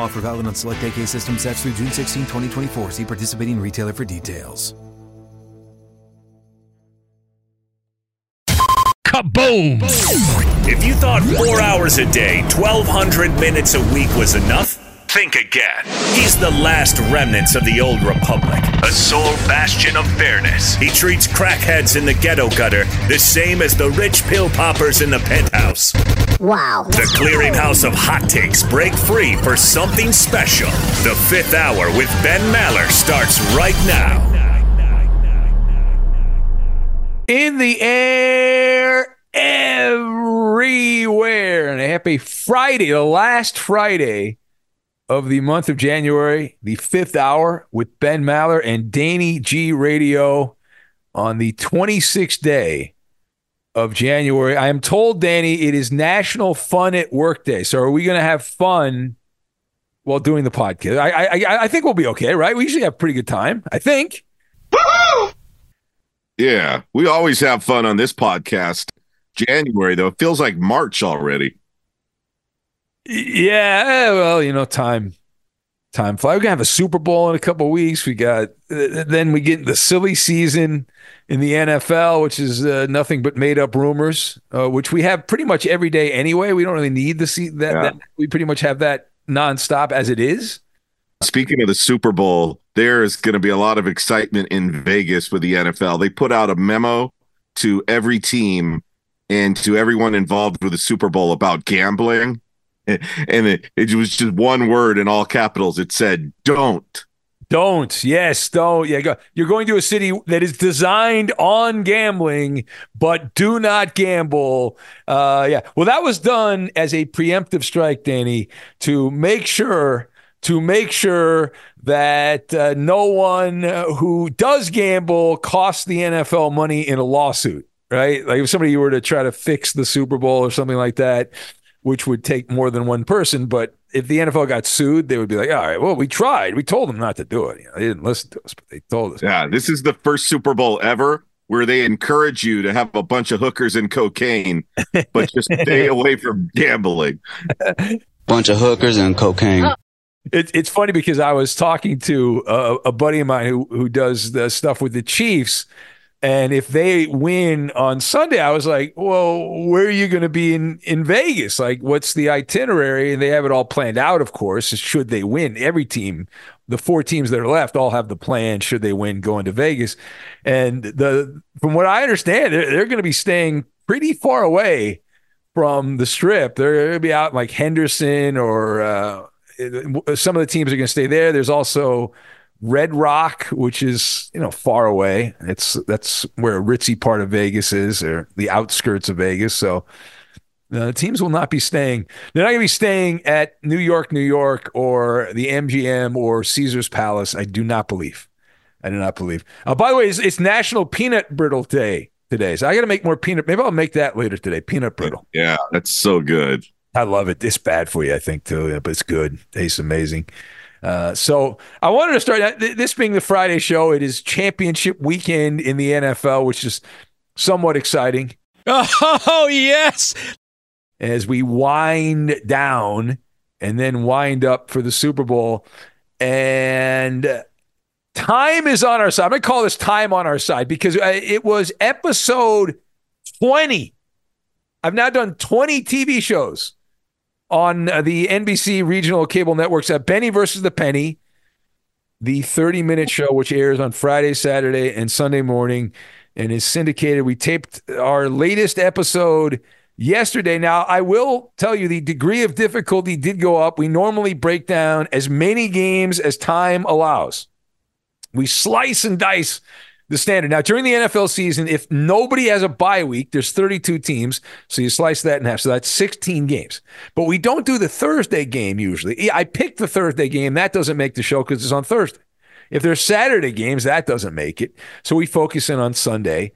Offer valid on select AK system sets through June 16, 2024. See participating retailer for details. Kaboom! If you thought four hours a day, 1,200 minutes a week was enough, think again. He's the last remnants of the old republic, a sole bastion of fairness. He treats crackheads in the ghetto gutter the same as the rich pill poppers in the penthouse. Wow. The clearinghouse of hot takes break free for something special. The fifth hour with Ben Maller starts right now. In the air, everywhere. And a happy Friday, the last Friday of the month of January, the fifth hour with Ben Maller and Danny G Radio on the 26th day of January. I am told, Danny, it is National Fun at Work Day. So are we going to have fun while doing the podcast? I, I I think we'll be okay, right? We usually have a pretty good time. I think. Yeah, we always have fun on this podcast. January though, it feels like March already. Yeah, well, you know, time time fly. We're gonna have a Super Bowl in a couple of weeks. We got then we get the silly season in the NFL, which is uh, nothing but made up rumors, uh, which we have pretty much every day anyway. We don't really need to see that, Yeah. that. We pretty much have that nonstop as it is. Speaking of the Super Bowl, there is going to be a lot of excitement in Vegas with the NFL. They put out a memo to every team and to everyone involved with the Super Bowl about gambling. And it, it was just one word in all capitals. It said, don't. Don't. Yes, don't. Yeah, go. You're going to a city that is designed on gambling, but do not gamble. Uh, yeah. Well, that was done as a preemptive strike, Danny, to make sure to make sure that uh, no one who does gamble costs the NFL money in a lawsuit. Right? Like if somebody were to try to fix the Super Bowl or something like that, which would take more than one person, but if the NFL got sued, they would be like, all right, well, we tried. We told them not to do it. You know, they didn't listen to us, but they told us. Yeah, this is the first Super Bowl ever where they encourage you to have a bunch of hookers and cocaine, but just stay away from gambling. Bunch of hookers and cocaine. It, it's funny because I was talking to a, a buddy of mine who who does the stuff with the Chiefs, and if they win on Sunday, I was like, "Well, where are you going to be in in Vegas? Like, what's the itinerary?" And they have it all planned out, of course. Should they win, every team, the four teams that are left, all have the plan. Should they win, going to Vegas, and the from what I understand, they're, they're going to be staying pretty far away from the strip. They're going to be out like Henderson or uh, some of the teams are going to stay there. There's also Red Rock, which is you know far away. It's that's where a ritzy part of Vegas is, or the outskirts of Vegas. So the teams will not be staying. They're not going to be staying at New York, New York, or the MGM or Caesar's Palace. I do not believe. I do not believe. Uh, by the way, it's, it's National Peanut Brittle Day today, so I got to make more peanut. Maybe I'll make that later today. Peanut brittle. Yeah, that's so good. I love it. It's bad for you, I think, too, yeah, but it's good. Tastes amazing. Uh, so I wanted to start this being the Friday show. It is championship weekend in the NFL, which is somewhat exciting. Oh, yes. As we wind down and then wind up for the Super Bowl. And time is on our side. I'm going to call this time on our side because uh, it was episode 20. I've now done 20 TV shows on uh, the NBC regional cable networks at Benny versus the Penny, the 30 minute show, which airs on Friday, Saturday, and Sunday morning and is syndicated. We taped our latest episode yesterday. Now, I will tell you the degree of difficulty did go up. We normally break down as many games as time allows. We slice and dice the standard. Now, during the NFL season, if nobody has a bye week, there's 32 teams. So you slice that in half. So that's 16 games. But we don't do the Thursday game usually. I picked the Thursday game. That doesn't make the show because it's on Thursday. If there's Saturday games, that doesn't make it. So we focus in on Sunday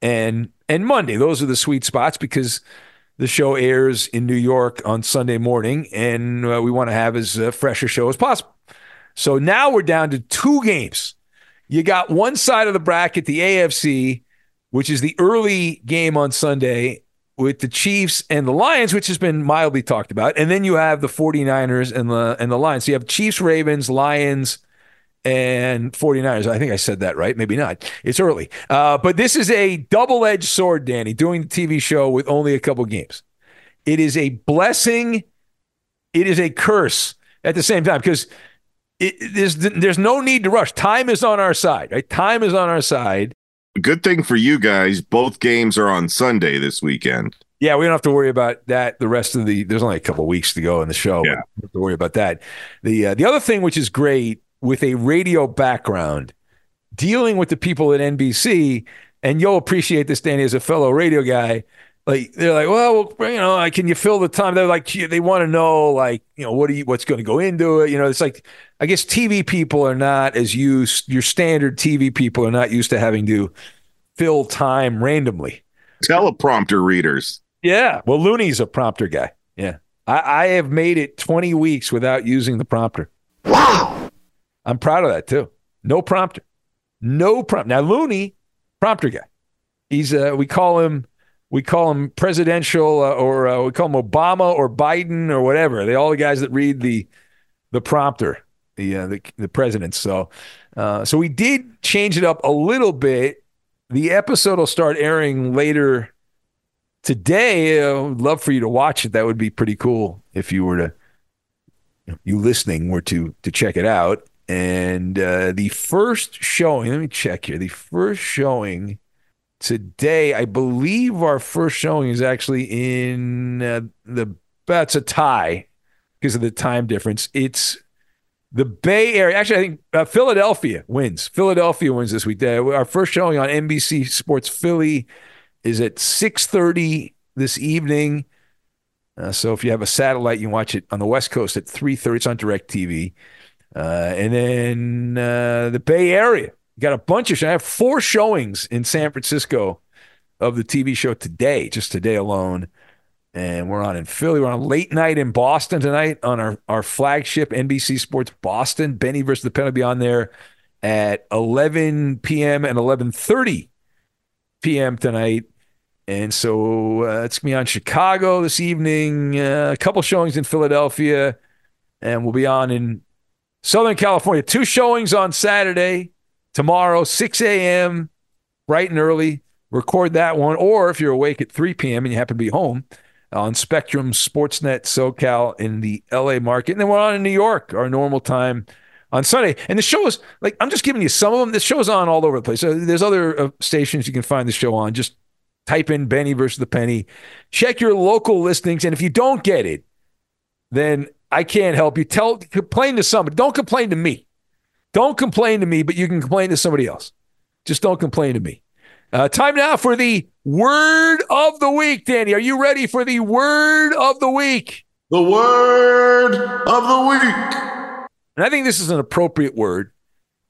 and and Monday. Those are the sweet spots because the show airs in New York on Sunday morning, and uh, we want to have as uh, fresh a show as possible. So now we're down to two games you got one side of the bracket, the AFC, which is the early game on Sunday with the Chiefs and the Lions, which has been mildly talked about. And then you have the 49ers and the and the Lions. So you have Chiefs, Ravens, Lions, and 49ers. I think I said that right. Maybe not. It's early. Uh, but this is a double-edged sword, Danny, doing the TV show with only a couple games. It is a blessing. It is a curse at the same time because – it, there's there's no need to rush. Time is on our side. Right? Time is on our side. Good thing for you guys, both games are on Sunday this weekend. Yeah, we don't have to worry about that. The rest of the there's only a couple weeks to go in the show. Yeah, we have to worry about that. The uh, the other thing which is great with a radio background, dealing with the people at NBC, and you'll appreciate this, Danny, as a fellow radio guy like they're like, well, you know, can you fill the time? They're like, they want to know, like, you know, what do you, what's going to go into it? You know, it's like, I guess TV people are not as used. Your standard TV people are not used to having to fill time randomly. Teleprompter readers. Yeah, well, Looney's a prompter guy. Yeah, I, I have made it 20 weeks without using the prompter. Wow, I'm proud of that too. No prompter, no prompt. Now Looney, prompter guy. He's uh, we call him we call him presidential uh, or uh, we call him Obama or Biden or whatever. They all the guys that read the the prompter, the uh, the, the president. So uh, so we did change it up a little bit. The episode will start airing later today. I would love for you to watch it. That would be pretty cool if you were to you listening were to to check it out. And uh, the first showing, let me check here. The first showing today. I believe our first showing is actually in uh, the that's a tie because of the time difference. It's the Bay Area. Actually, I think uh, Philadelphia wins. Philadelphia wins this week. Uh, our first showing on NBC Sports Philly is at 6:30 this evening. Uh, so if you have a satellite, you watch it on the West Coast at 3:30. It's on DirecTV. Uh, and then uh, the Bay Area got a bunch of. I have four showings in San Francisco of the TV show today, just today alone. And we're on in Philly. We're on late night in Boston tonight on our, our flagship NBC Sports Boston. Benny versus the Pen will be on there at 11 p.m. and 11:30 p.m. tonight. And so uh, it's be on Chicago this evening. Uh, a couple showings in Philadelphia, and we'll be on in Southern California. Two showings on Saturday tomorrow, 6 a.m., bright and early. Record that one. Or if you're awake at 3 p.m. and you happen to be home on Spectrum, Sportsnet, SoCal in the LA market. And then we're on in New York, our normal time on Sunday. And the show is like, I'm just giving you some of them. The show's on all over the place. So there's other uh, stations you can find the show on. Just type in Benny versus the Penny. Check your local listings. And if you don't get it, then I can't help you. Tell, complain to somebody. Don't complain to me. Don't complain to me, but you can complain to somebody else. Just don't complain to me. Uh, time now for the word of the week, Danny. Are you ready for the word of the week? The word of the week. And I think this is an appropriate word.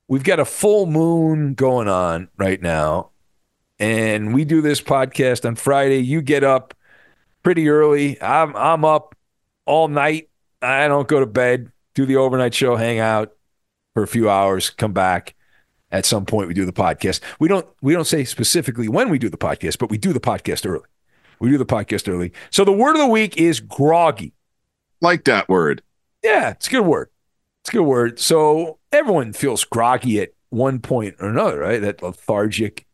We've got a full moon going on right now, and we do this podcast on Friday. You get up pretty early. I'm I'm up all night. I don't go to bed. Do the overnight show, hang out for a few hours, come back. At some point, we do the podcast. We don't we don't say specifically when we do the podcast, but we do the podcast early. We do the podcast early. So the word of the week is groggy. Like that word. Yeah, it's a good word. It's a good word. So everyone feels groggy at one point or another, right? That lethargic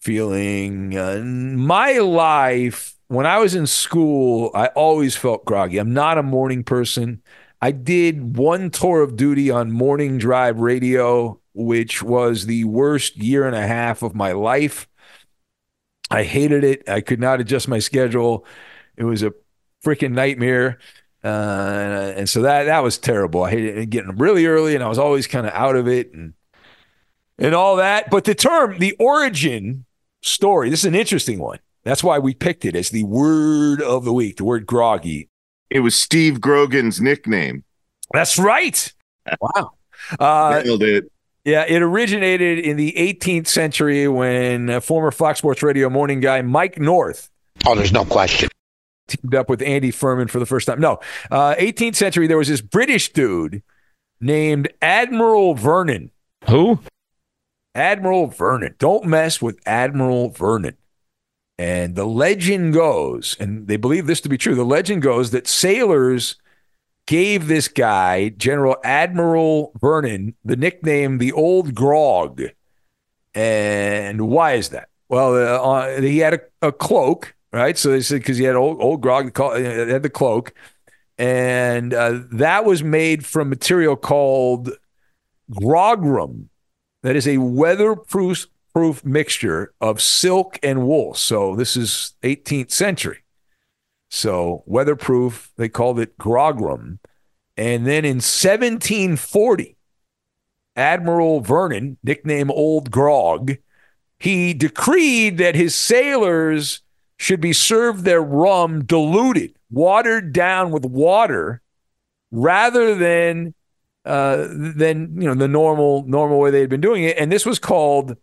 feeling. Uh, my life, when I was in school, I always felt groggy. I'm not a morning person. I did one tour of duty on morning drive radio, which was the worst year and a half of my life. I hated it. I could not adjust my schedule. It was a freaking nightmare. Uh, and so that that was terrible. I hated getting up really early, and I was always kind of out of it, and and all that. But the term, the origin story, this is an interesting one. That's why we picked it as the word of the week. The word groggy. It was Steve Grogan's nickname. That's right. Wow. Uh, Nailed it. Yeah, it originated in the 18th century when uh, former Fox Sports Radio morning guy Mike North. Oh, there's no question. Teamed up with Andy Furman for the first time. No, uh, 18th century, there was this British dude named Admiral Vernon. Who? Admiral Vernon. Don't mess with Admiral Vernon. And the legend goes, and they believe this to be true. The legend goes that sailors gave this guy, General Admiral Vernon, the nickname the Old Grog. And why is that? Well, uh, uh, he had a, a, cloak, right? So they said because he had old, old Grog, uh, had the cloak. And uh, that was made from material called grogram. That is a weatherproof proof mixture of silk and wool. So this is 18th century. So weatherproof, they called it grogram. And then in 1740, Admiral Vernon, nicknamed Old Grog, he decreed that his sailors should be served their rum diluted, watered down with water, rather than uh, than you know the normal normal way they had been doing it. And this was called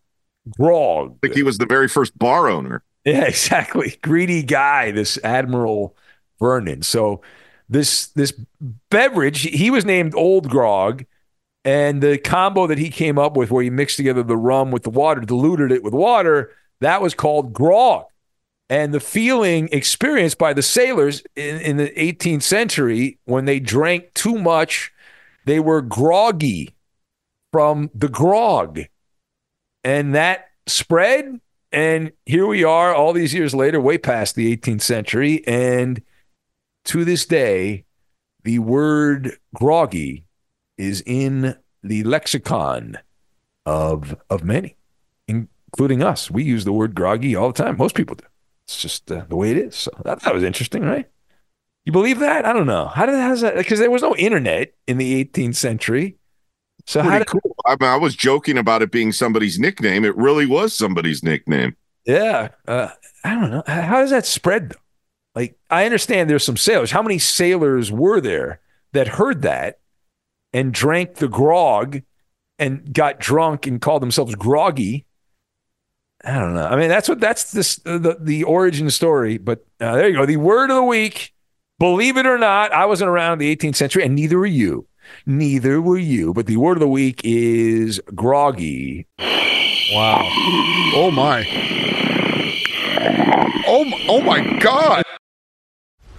grog. Like he was the very first bar owner. Yeah, exactly. Greedy guy, this Admiral Vernon. So this this beverage, he was named Old Grog, and the combo that he came up with, where he mixed together the rum with the water, diluted it with water, that was called grog. And the feeling experienced by the sailors in, in the 18th century when they drank too much, they were groggy from the grog. And that spread. And here we are all these years later, way past the 18th century. And to this day, the word groggy is in the lexicon of, of many, including us. We use the word groggy all the time. Most people do. It's just uh, the way it is. So that, that was interesting, right? You believe that? I don't know. How did that? Because there was no internet in the 18th century. So Pretty how did, cool. I, mean, I was joking about it being somebody's nickname. It really was somebody's nickname. Yeah, uh, I don't know. How does that spread though? Like, I understand there's some sailors. How many sailors were there that heard that and drank the grog and got drunk and called themselves groggy? I don't know. I mean, that's what that's this the the origin story. But uh, there you go. The word of the week. Believe it or not, I wasn't around in the 18th century, and neither were you. Neither were you. But the word of the week is groggy. Wow. Oh my. Oh, oh my God.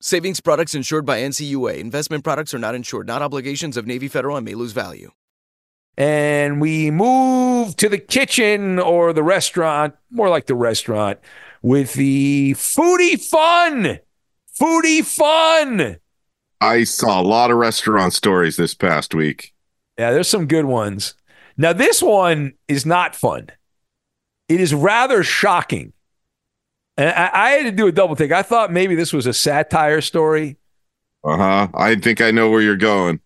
Savings products insured by NCUA. Investment products are not insured, not obligations of Navy Federal and may lose value. And we move to the kitchen or the restaurant, more like the restaurant, with the foodie fun. Foodie fun. I saw a lot of restaurant stories this past week. Yeah, there's some good ones. Now, this one is not fun. It is rather shocking. And I, I had to do a double take. I thought maybe this was a satire story. Uh huh. I think I know where you're going.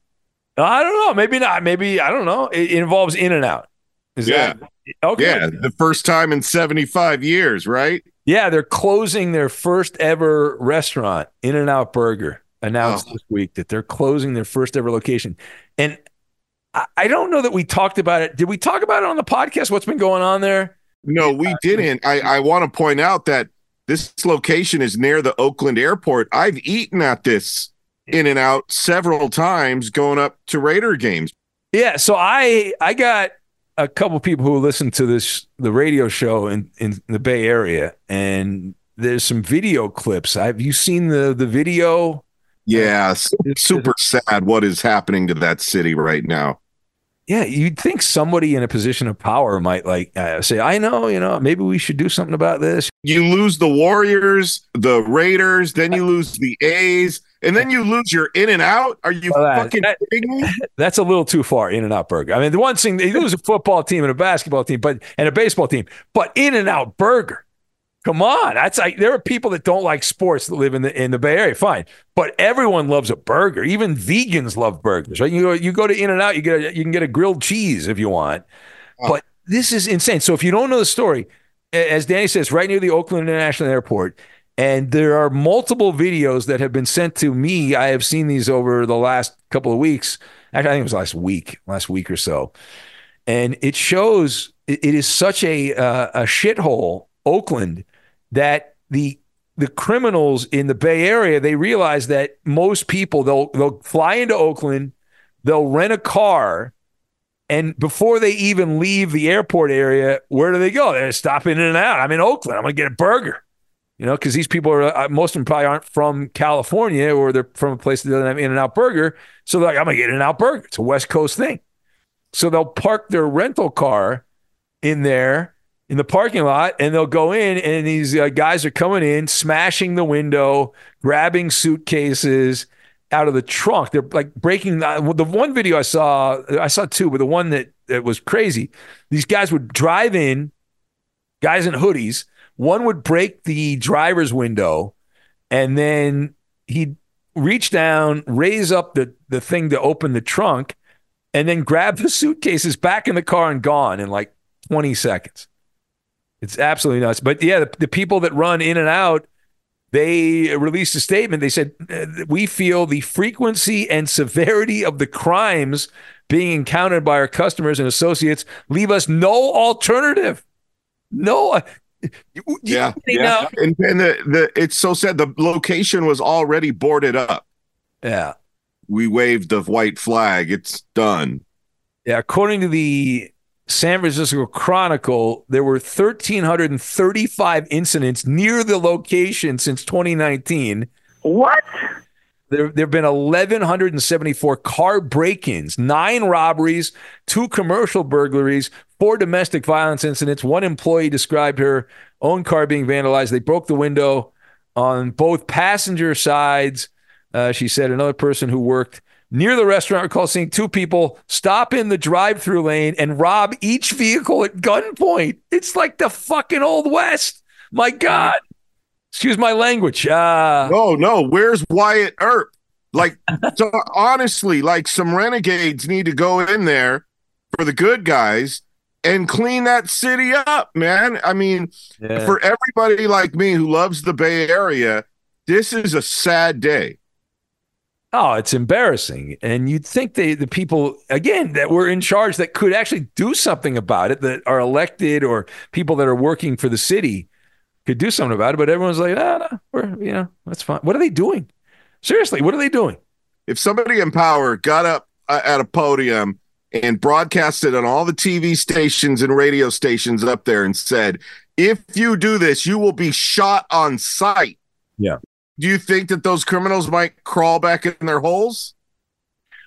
I don't know. Maybe not. Maybe I don't know. It, involves In and Out. Is yeah. that okay? Yeah, the first time in 75 years, right? Yeah, they're closing their first ever restaurant, In and Out Burger, announced Oh. this week that they're closing their first ever location. And I, I don't know that we talked about it. Did we talk about it on the podcast? What's been going on there? No, we didn't. I, I want to point out that this location is near the Oakland airport. I've eaten at this in and out several times going up to Raider games. Yeah, so I I got a couple people who listen to this the radio show in in the Bay Area, and there's some video clips. Have you seen the the video? Yeah, s- super sad what is happening to that city right now. Yeah, you'd think somebody in a position of power might like uh, say, "I know, you know, maybe we should do something about this." You lose the Warriors, the Raiders, then you lose the A's, and then you lose your in and out. Are you Well, that- fucking that- kidding me? That's a little too far. In and Out Burger. I mean, the one thing they lose a football team and a basketball team, but and a baseball team, but In and Out Burger. Come on, that's like there are people that don't like sports that live in the in the Bay Area. Fine, but everyone loves a burger. Even vegans love burgers, right? You go, you go to In and Out, you get a, you can get a grilled cheese if you want. But this is insane. So if you don't know the story, as Danny says, right near the Oakland International Airport, and there are multiple videos that have been sent to me. I have seen these over the last couple of weeks. Actually, I think it was last week, last week or so, and it shows it, it is such a uh, a shithole, Oakland, that the the criminals in the Bay Area they realize that most people they'll they'll fly into Oakland, they'll rent a car, and before they even leave the airport area, where do they go? They're stop in and out. I'm in Oakland. I'm gonna get a burger. You know, because these people are uh, most of them probably aren't from California or they're from a place that doesn't have In and Out Burger. So they're like, I'm gonna get In and Out Burger. It's a West Coast thing. So they'll park their rental car in there in the parking lot and they'll go in and these uh, guys are coming in smashing the window grabbing suitcases out of the trunk they're like breaking the, the one video i saw i saw two but the one that that was crazy. These guys would drive in, guys in hoodies. One would break the driver's window, and then he'd reach down, raise up the the thing to open the trunk, and then grab the suitcases back in the car and gone in like 20 seconds. It's absolutely nuts. But yeah, the, the people that run in and out they released a statement. They said, We feel the frequency and severity of the crimes being encountered by our customers and associates leave us no alternative. No. uh, Yeah, yeah. And, and the, the it's so sad. The location was already boarded up. yeah. We waved the white flag. It's done. Yeah. According to the San Francisco Chronicle, there were 1,335 incidents near the location since 2019. What? There, there have been 1,174 car break ins, nine robberies, two commercial burglaries, four domestic violence incidents. One employee described her own car being vandalized. They broke the window on both passenger sides. Uh, she said another person who worked near the restaurant I recall seeing two people stop in the drive through lane and rob each vehicle at gunpoint. It's like the fucking Old West. My God. Excuse my language. Uh, No, no. Where's Wyatt Earp? Like, so honestly, like some renegades need to go in there for the good guys and clean that city up, man. I mean, Yeah. for everybody like me who loves the Bay Area, this is a sad day. Oh, it's embarrassing. And you'd think they, the people, again, that were in charge that could actually do something about it, that are elected or people that are working for the city could do something about it. But everyone's like, ah, no, we're, you know, that's fine. What are they doing? Seriously, what are they doing? If somebody in power got up uh, at a podium and broadcasted on all the TV stations and radio stations up there and said, if you do this, you will be shot on sight. Yeah. Do you think that those criminals might crawl back in their holes?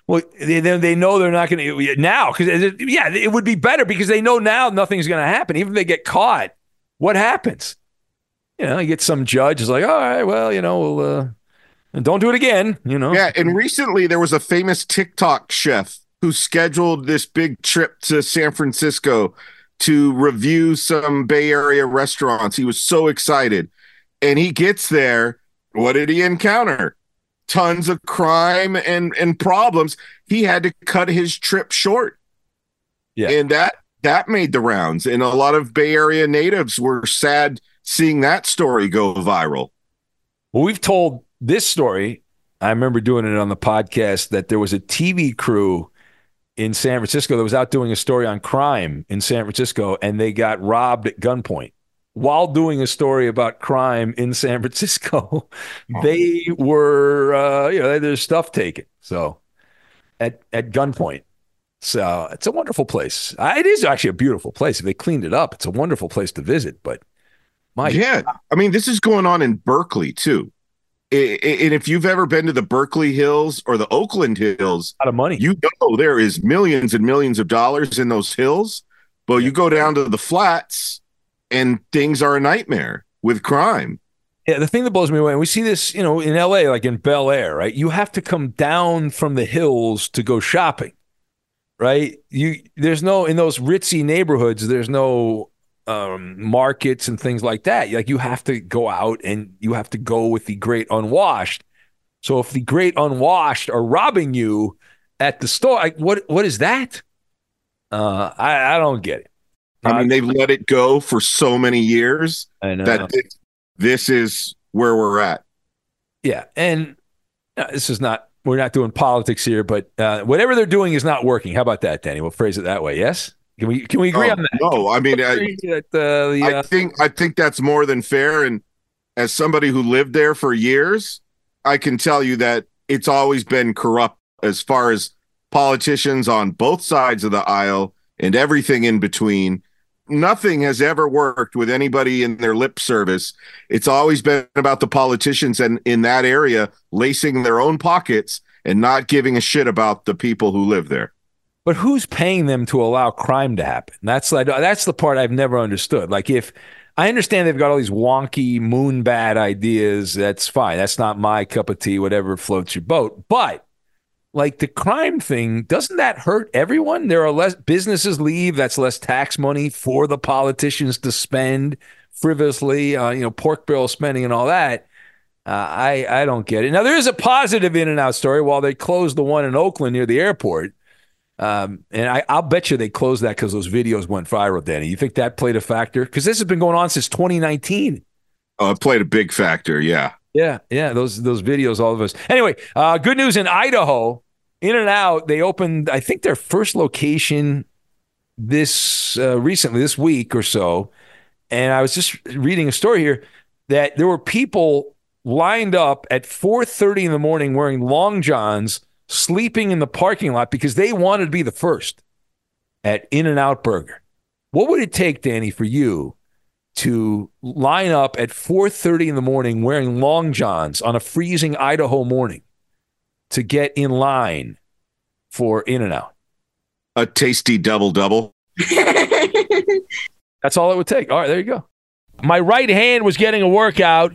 Well, they, they they know they're not going to now because yeah, it would be better because they know now nothing's going to happen. Even if they get caught, what happens? You know, you get some judge is like, all right, well, you know, we'll uh, don't do it again. You know, Yeah, and recently there was a famous TikTok chef who scheduled this big trip to San Francisco to review some Bay Area restaurants. He was so excited. And he gets there. What did he encounter? Tons of crime and and problems. He had to cut his trip short. Yeah. And that that made the rounds. And a lot of Bay Area natives were sad seeing that story go viral. Well, we've told this story. I remember doing it on the podcast that there was a TV crew in San Francisco that was out doing a story on crime in San Francisco, and they got robbed at gunpoint while doing a story about crime in San Francisco. they were, uh, you know, their stuff taken. So at at gunpoint. So it's a wonderful place. It is actually a beautiful place. If they cleaned it up, it's a wonderful place to visit. But my yeah, I mean, this is going on in Berkeley too. And if you've ever been to the Berkeley Hills or the Oakland Hills, a lot of money. you know there is millions and millions of dollars in those hills. But you go down to the flats, and things are a nightmare with crime. Yeah, the thing that blows me away, and we see this, you know, in LA, like in Bel Air, right? You have to come down from the hills to go shopping, right? You there's no in those ritzy neighborhoods, there's no um, markets and things like that. Like you have to go out and you have to go with the great unwashed. So if the great unwashed are robbing you at the store, like what what is that? Uh, I I don't get it. I mean, they've let it go for so many years I know. that this, this is where we're at. Yeah, and uh, this is not we're not doing politics here, but uh, whatever they're doing is not working. How about that, Danny? We'll phrase it that way. Yes, can we can we agree Oh, on that? No, I mean, I, that, uh, the, I uh, think I think that's more than fair. And as somebody who lived there for years, I can tell you that it's always been corrupt as far as politicians on both sides of the aisle and everything in between. Nothing has ever worked with anybody in their lip service. It's always been about the politicians and in that area lacing their own pockets and not giving a shit about the people who live there. but who's paying them to allow crime to happen? That's like that's the part I've never understood. Like if I understand they've got all these wonky moon bad ideas, that's fine. That's not my cup of tea. Whatever floats your boat, but like the crime thing, doesn't that hurt everyone? There are less businesses leave. That's less tax money for the politicians to spend frivolously, uh, you know, pork barrel spending and all that. Uh, I I don't get it. Now there is a positive in and out story. While they closed the one in Oakland near the airport, um, and I, I'll bet you they closed that because those videos went viral. Danny, you think that played a factor? Because this has been going on since 2019. Oh, it played a big factor. Yeah. Yeah, yeah, those those videos, all of us. Anyway, uh, good news in Idaho. In and out, they opened, I think, their first location this uh, recently, this week or so. And I was just reading a story here that there were people lined up at 4:30 in the morning wearing long johns, sleeping in the parking lot because they wanted to be the first at In and Out Burger. What would it take, Danny, for you to line up at 4:30 in the morning wearing long johns on a freezing Idaho morning to get in line for In and Out? A tasty double double. That's all it would take. All right, there you go. My right hand was getting a workout.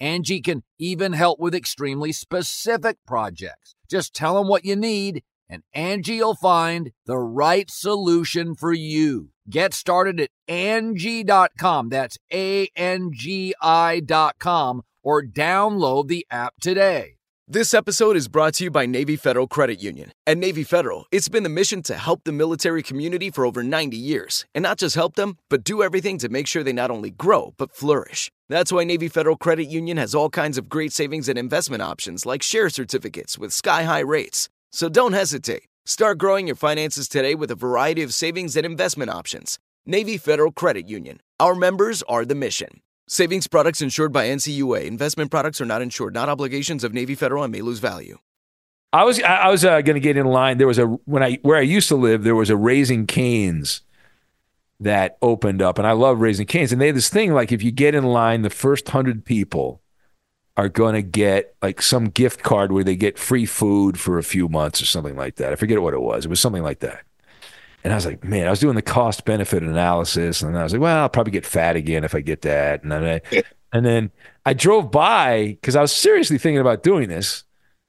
Angie can even help with extremely specific projects. Just tell them what you need and Angie will find the right solution for you. Get started at Angie.com. That's A-N-G-I dot com or download the app today. This episode is brought to you by Navy Federal Credit Union. At Navy Federal, it's been the mission to help the military community for over 90 years. And not just help them, but do everything to make sure they not only grow, but flourish. That's why Navy Federal Credit Union has all kinds of great savings and investment options like share certificates with sky high rates. So don't hesitate. Start growing your finances today with a variety of savings and investment options. Navy Federal Credit Union. Our members are the mission. Savings products insured by NCUA. Investment products are not insured, not obligations of Navy Federal and may lose value. I was I was uh, going to get in line. There was a when I where I used to live, there was a Raising Canes that opened up, and I love Raising Canes. And they had this thing like if you get in line, the first hundred people are going to get like some gift card where they get free food for a few months or something like that. I forget what it was. It was something like that. And I was like, man, I was doing the cost benefit analysis, and I was like, well, I'll probably get fat again if I get that. And then I, and then I drove by because I was seriously thinking about doing this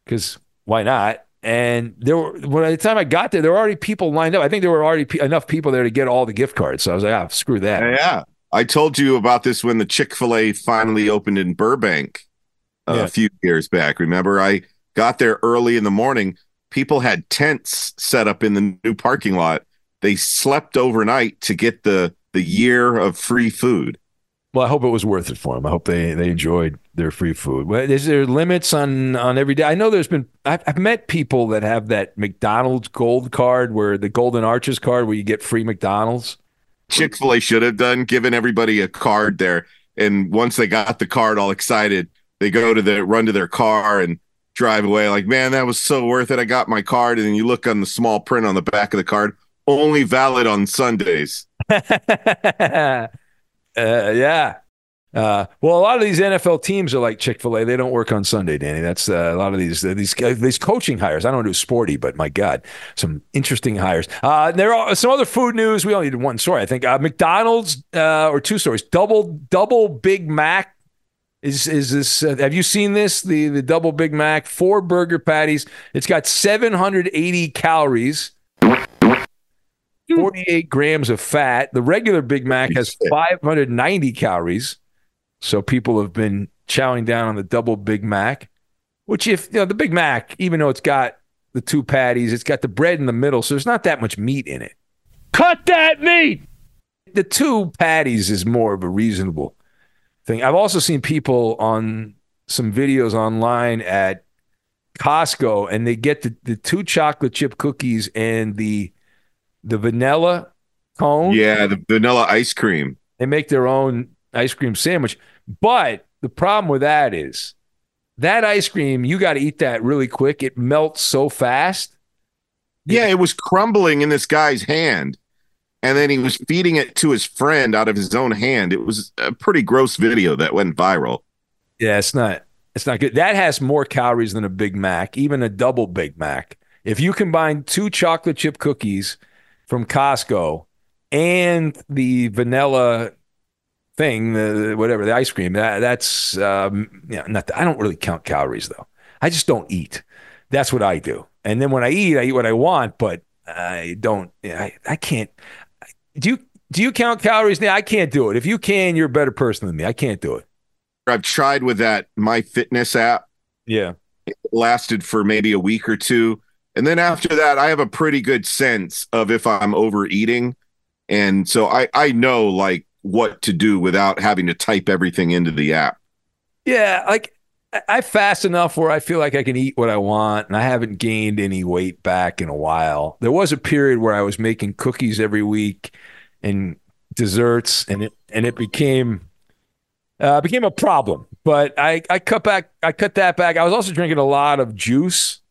because why not? And there were by the time I got there, there were already people lined up. I think there were already p- enough people there to get all the gift cards. So I was like, ah, screw that. Yeah, I told you about this when the Chick Fil A finally opened in Burbank uh, Yeah. a few years back. Remember, I got there early in the morning. People had tents set up in the new parking lot. They slept overnight to get the the year of free food. Well, I hope it was worth it for them. I hope they, they enjoyed their free food. Is there limits on on every day? I know there's been I've, I've met people that have that McDonald's gold card, where the Golden Arches card, where you get free McDonald's. Chick Fil A should have done given everybody a card there, and once they got the card, all excited, they go to the run to their car and drive away. Like, man, that was so worth it. I got my card, and then you look on the small print on the back of the card, only valid on Sundays. Uh, yeah. Uh, well, a lot of these NFL teams are like Chick Fil A. They don't work on Sunday, Danny. That's uh, a lot of these these these coaching hires. I don't do sporty, but my God, some interesting hires. Uh, there are some other food news. We only did one story, I think. Uh, McDonald's uh, or two stories. Double double Big Mac. Is is this? Uh, have you seen this? The the double Big Mac, four burger patties. It's got 780 calories. 48 grams of fat. The regular Big Mac has 590 calories. So people have been chowing down on the double Big Mac, which, if you know, the Big Mac, even though it's got the two patties, it's got the bread in the middle. So there's not that much meat in it. Cut that meat. The two patties is more of a reasonable thing. I've also seen people on some videos online at Costco and they get the, the two chocolate chip cookies and the the vanilla cone. Yeah, the vanilla ice cream. They make their own ice cream sandwich. But the problem with that is that ice cream, you got to eat that really quick. It melts so fast. Yeah, it was crumbling in this guy's hand. And then he was feeding it to his friend out of his own hand. It was a pretty gross video that went viral. Yeah, it's not it's not good. That has more calories than a Big Mac, even a double Big Mac. If you combine two chocolate chip cookies from Costco and the vanilla thing, the whatever the ice cream. That, that's um, yeah, not. The, I don't really count calories though. I just don't eat. That's what I do. And then when I eat, I eat what I want, but I don't. I, I can't. Do you do you count calories now? I can't do it. If you can, you're a better person than me. I can't do it. I've tried with that My Fitness app. Yeah, it lasted for maybe a week or two and then after that, I have a pretty good sense of if I'm overeating. And so I, I know like what to do without having to type everything into the app. Yeah. Like I fast enough where I feel like I can eat what I want and I haven't gained any weight back in a while. There was a period where I was making cookies every week and desserts and it and it became uh, became a problem. But I, I cut back I cut that back. I was also drinking a lot of juice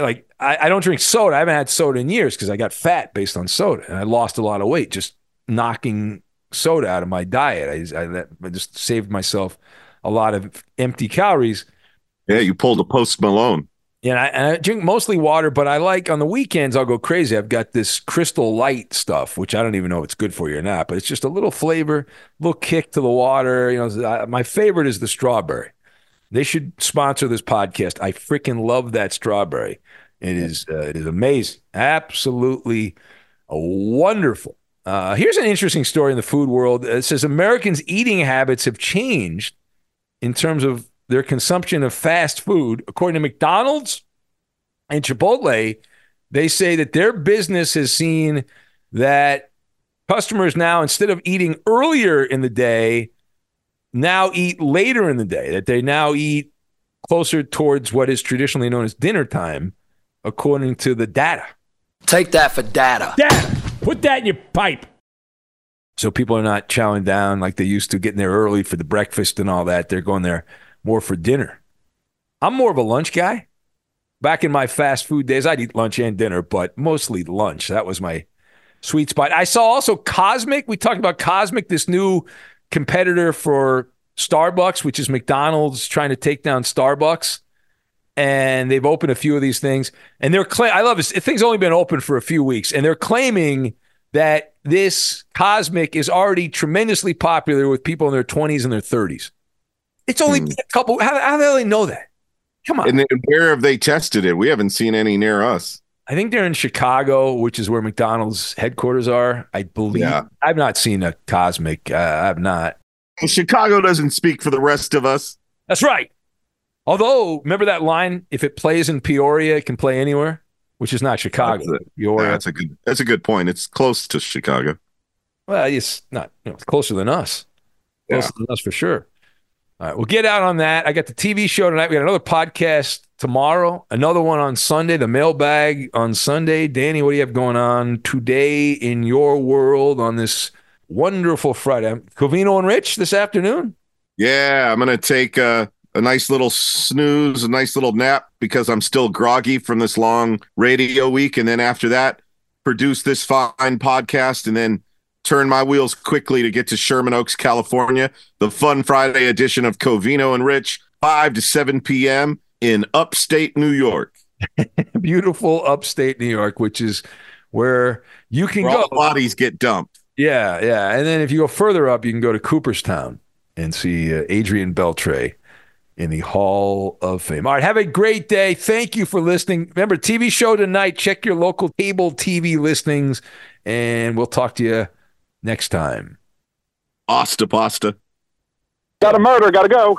like I, I, don't drink soda. I haven't had soda in years because I got fat based on soda, and I lost a lot of weight just knocking soda out of my diet. I, I, I just saved myself a lot of empty calories. Yeah, you pulled a Post Malone. Yeah, and, and I, drink mostly water, but I like on the weekends I'll go crazy. I've got this Crystal Light stuff, which I don't even know if it's good for you or not, but it's just a little flavor, little kick to the water. You know, my favorite is the strawberry. They should sponsor this podcast. I freaking love that strawberry. It is uh, it is amazing, absolutely wonderful. Uh, here's an interesting story in the food world. It says Americans' eating habits have changed in terms of their consumption of fast food. According to McDonald's and Chipotle, they say that their business has seen that customers now, instead of eating earlier in the day, now eat later in the day, that they now eat closer towards what is traditionally known as dinner time, according to the data. Take that for data. Data. Put that in your pipe. So people are not chowing down like they used to, getting there early for the breakfast and all that. They're going there more for dinner. I'm more of a lunch guy. Back in my fast food days, I'd eat lunch and dinner, but mostly lunch. That was my sweet spot. I saw also Cosmic. We talked about Cosmic, this new competitor for Starbucks, which is McDonald's trying to take down Starbucks. And they've opened a few of these things. And they're I love this. Thing's only been open for a few weeks. And they're claiming that this Cosmic is already tremendously popular with people in their 20s and their 30s. It's only hmm. a couple. How, how do they know that? Come on. And then where have they tested it? We haven't seen any near us. I think they're in Chicago, which is where McDonald's headquarters are. I believe. Yeah. I've not seen a Cosmic. Uh, I've not. Chicago doesn't speak for the rest of us. That's right. Although, remember that line: "If it plays in Peoria, it can play anywhere," which is not Chicago. That's a, Peoria. That's a good. That's a good point. It's close to Chicago. Well, it's not. You know, it's closer than us. Yeah. Closer than us for sure. All right, we'll get out on that. I got the TV show tonight. We got another podcast tomorrow, another one on Sunday, the mailbag on Sunday. Danny, what do you have going on today in your world on this wonderful Friday? Covino and Rich this afternoon? Yeah, I'm gonna take a, a nice little snooze, a nice little nap because I'm still groggy from this long radio week, and then after that, produce this fine podcast, and then turn my wheels quickly to get to Sherman Oaks, California. The fun Friday edition of Covino and Rich, five to seven p.m. in upstate New York. Beautiful upstate New York, which is where you can Where go. bodies get dumped. Yeah, yeah. And then if you go further up, you can go to Cooperstown and see uh, Adrian Beltre in the Hall of Fame. All right, have a great day. Thank you for listening. Remember, TV show tonight. Check your local cable TV listings, and we'll talk to you next time. Asta pasta. Got a murder, gotta go.